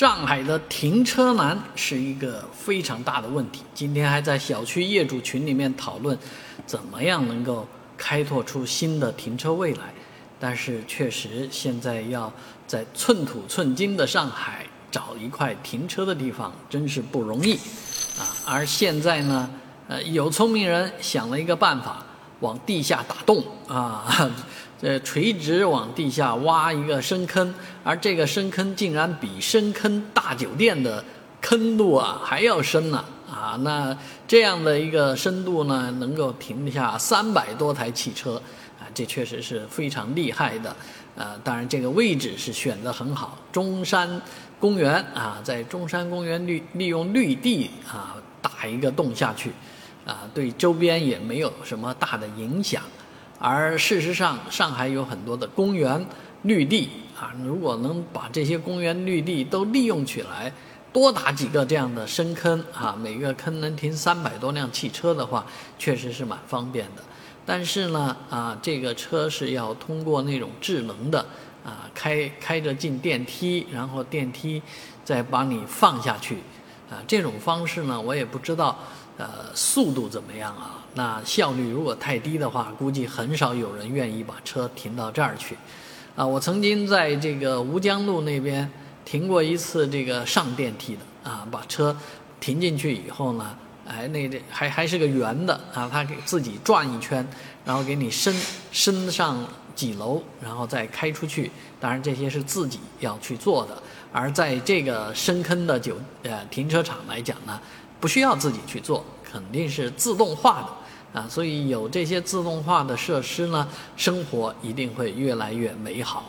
上海的停车难是一个非常大的问题。今天还在小区业主群里面讨论，怎么样能够开拓出新的停车位来。但是确实，现在要在寸土寸金的上海找一块停车的地方，真是不容易啊。而现在呢，呃，有聪明人想了一个办法，往地下打洞啊。这垂直往地下挖一个深坑，而这个深坑竟然比深坑大酒店的坑度啊还要深呢！啊，那这样的一个深度呢，能够停下三百多台汽车，啊，这确实是非常厉害的。呃，当然这个位置是选得很好，中山公园啊，在中山公园绿利用绿地啊打一个洞下去，啊，对周边也没有什么大的影响。而事实上，上海有很多的公园绿地啊，如果能把这些公园绿地都利用起来，多打几个这样的深坑啊，每个坑能停三百多辆汽车的话，确实是蛮方便的。但是呢，啊，这个车是要通过那种智能的啊，开开着进电梯，然后电梯再把你放下去啊，这种方式呢，我也不知道。呃，速度怎么样啊？那效率如果太低的话，估计很少有人愿意把车停到这儿去。啊，我曾经在这个吴江路那边停过一次这个上电梯的啊，把车停进去以后呢，哎，那这还还是个圆的啊，它给自己转一圈，然后给你升升上几楼，然后再开出去。当然这些是自己要去做的。而在这个深坑的酒呃停车场来讲呢。不需要自己去做，肯定是自动化的啊，所以有这些自动化的设施呢，生活一定会越来越美好。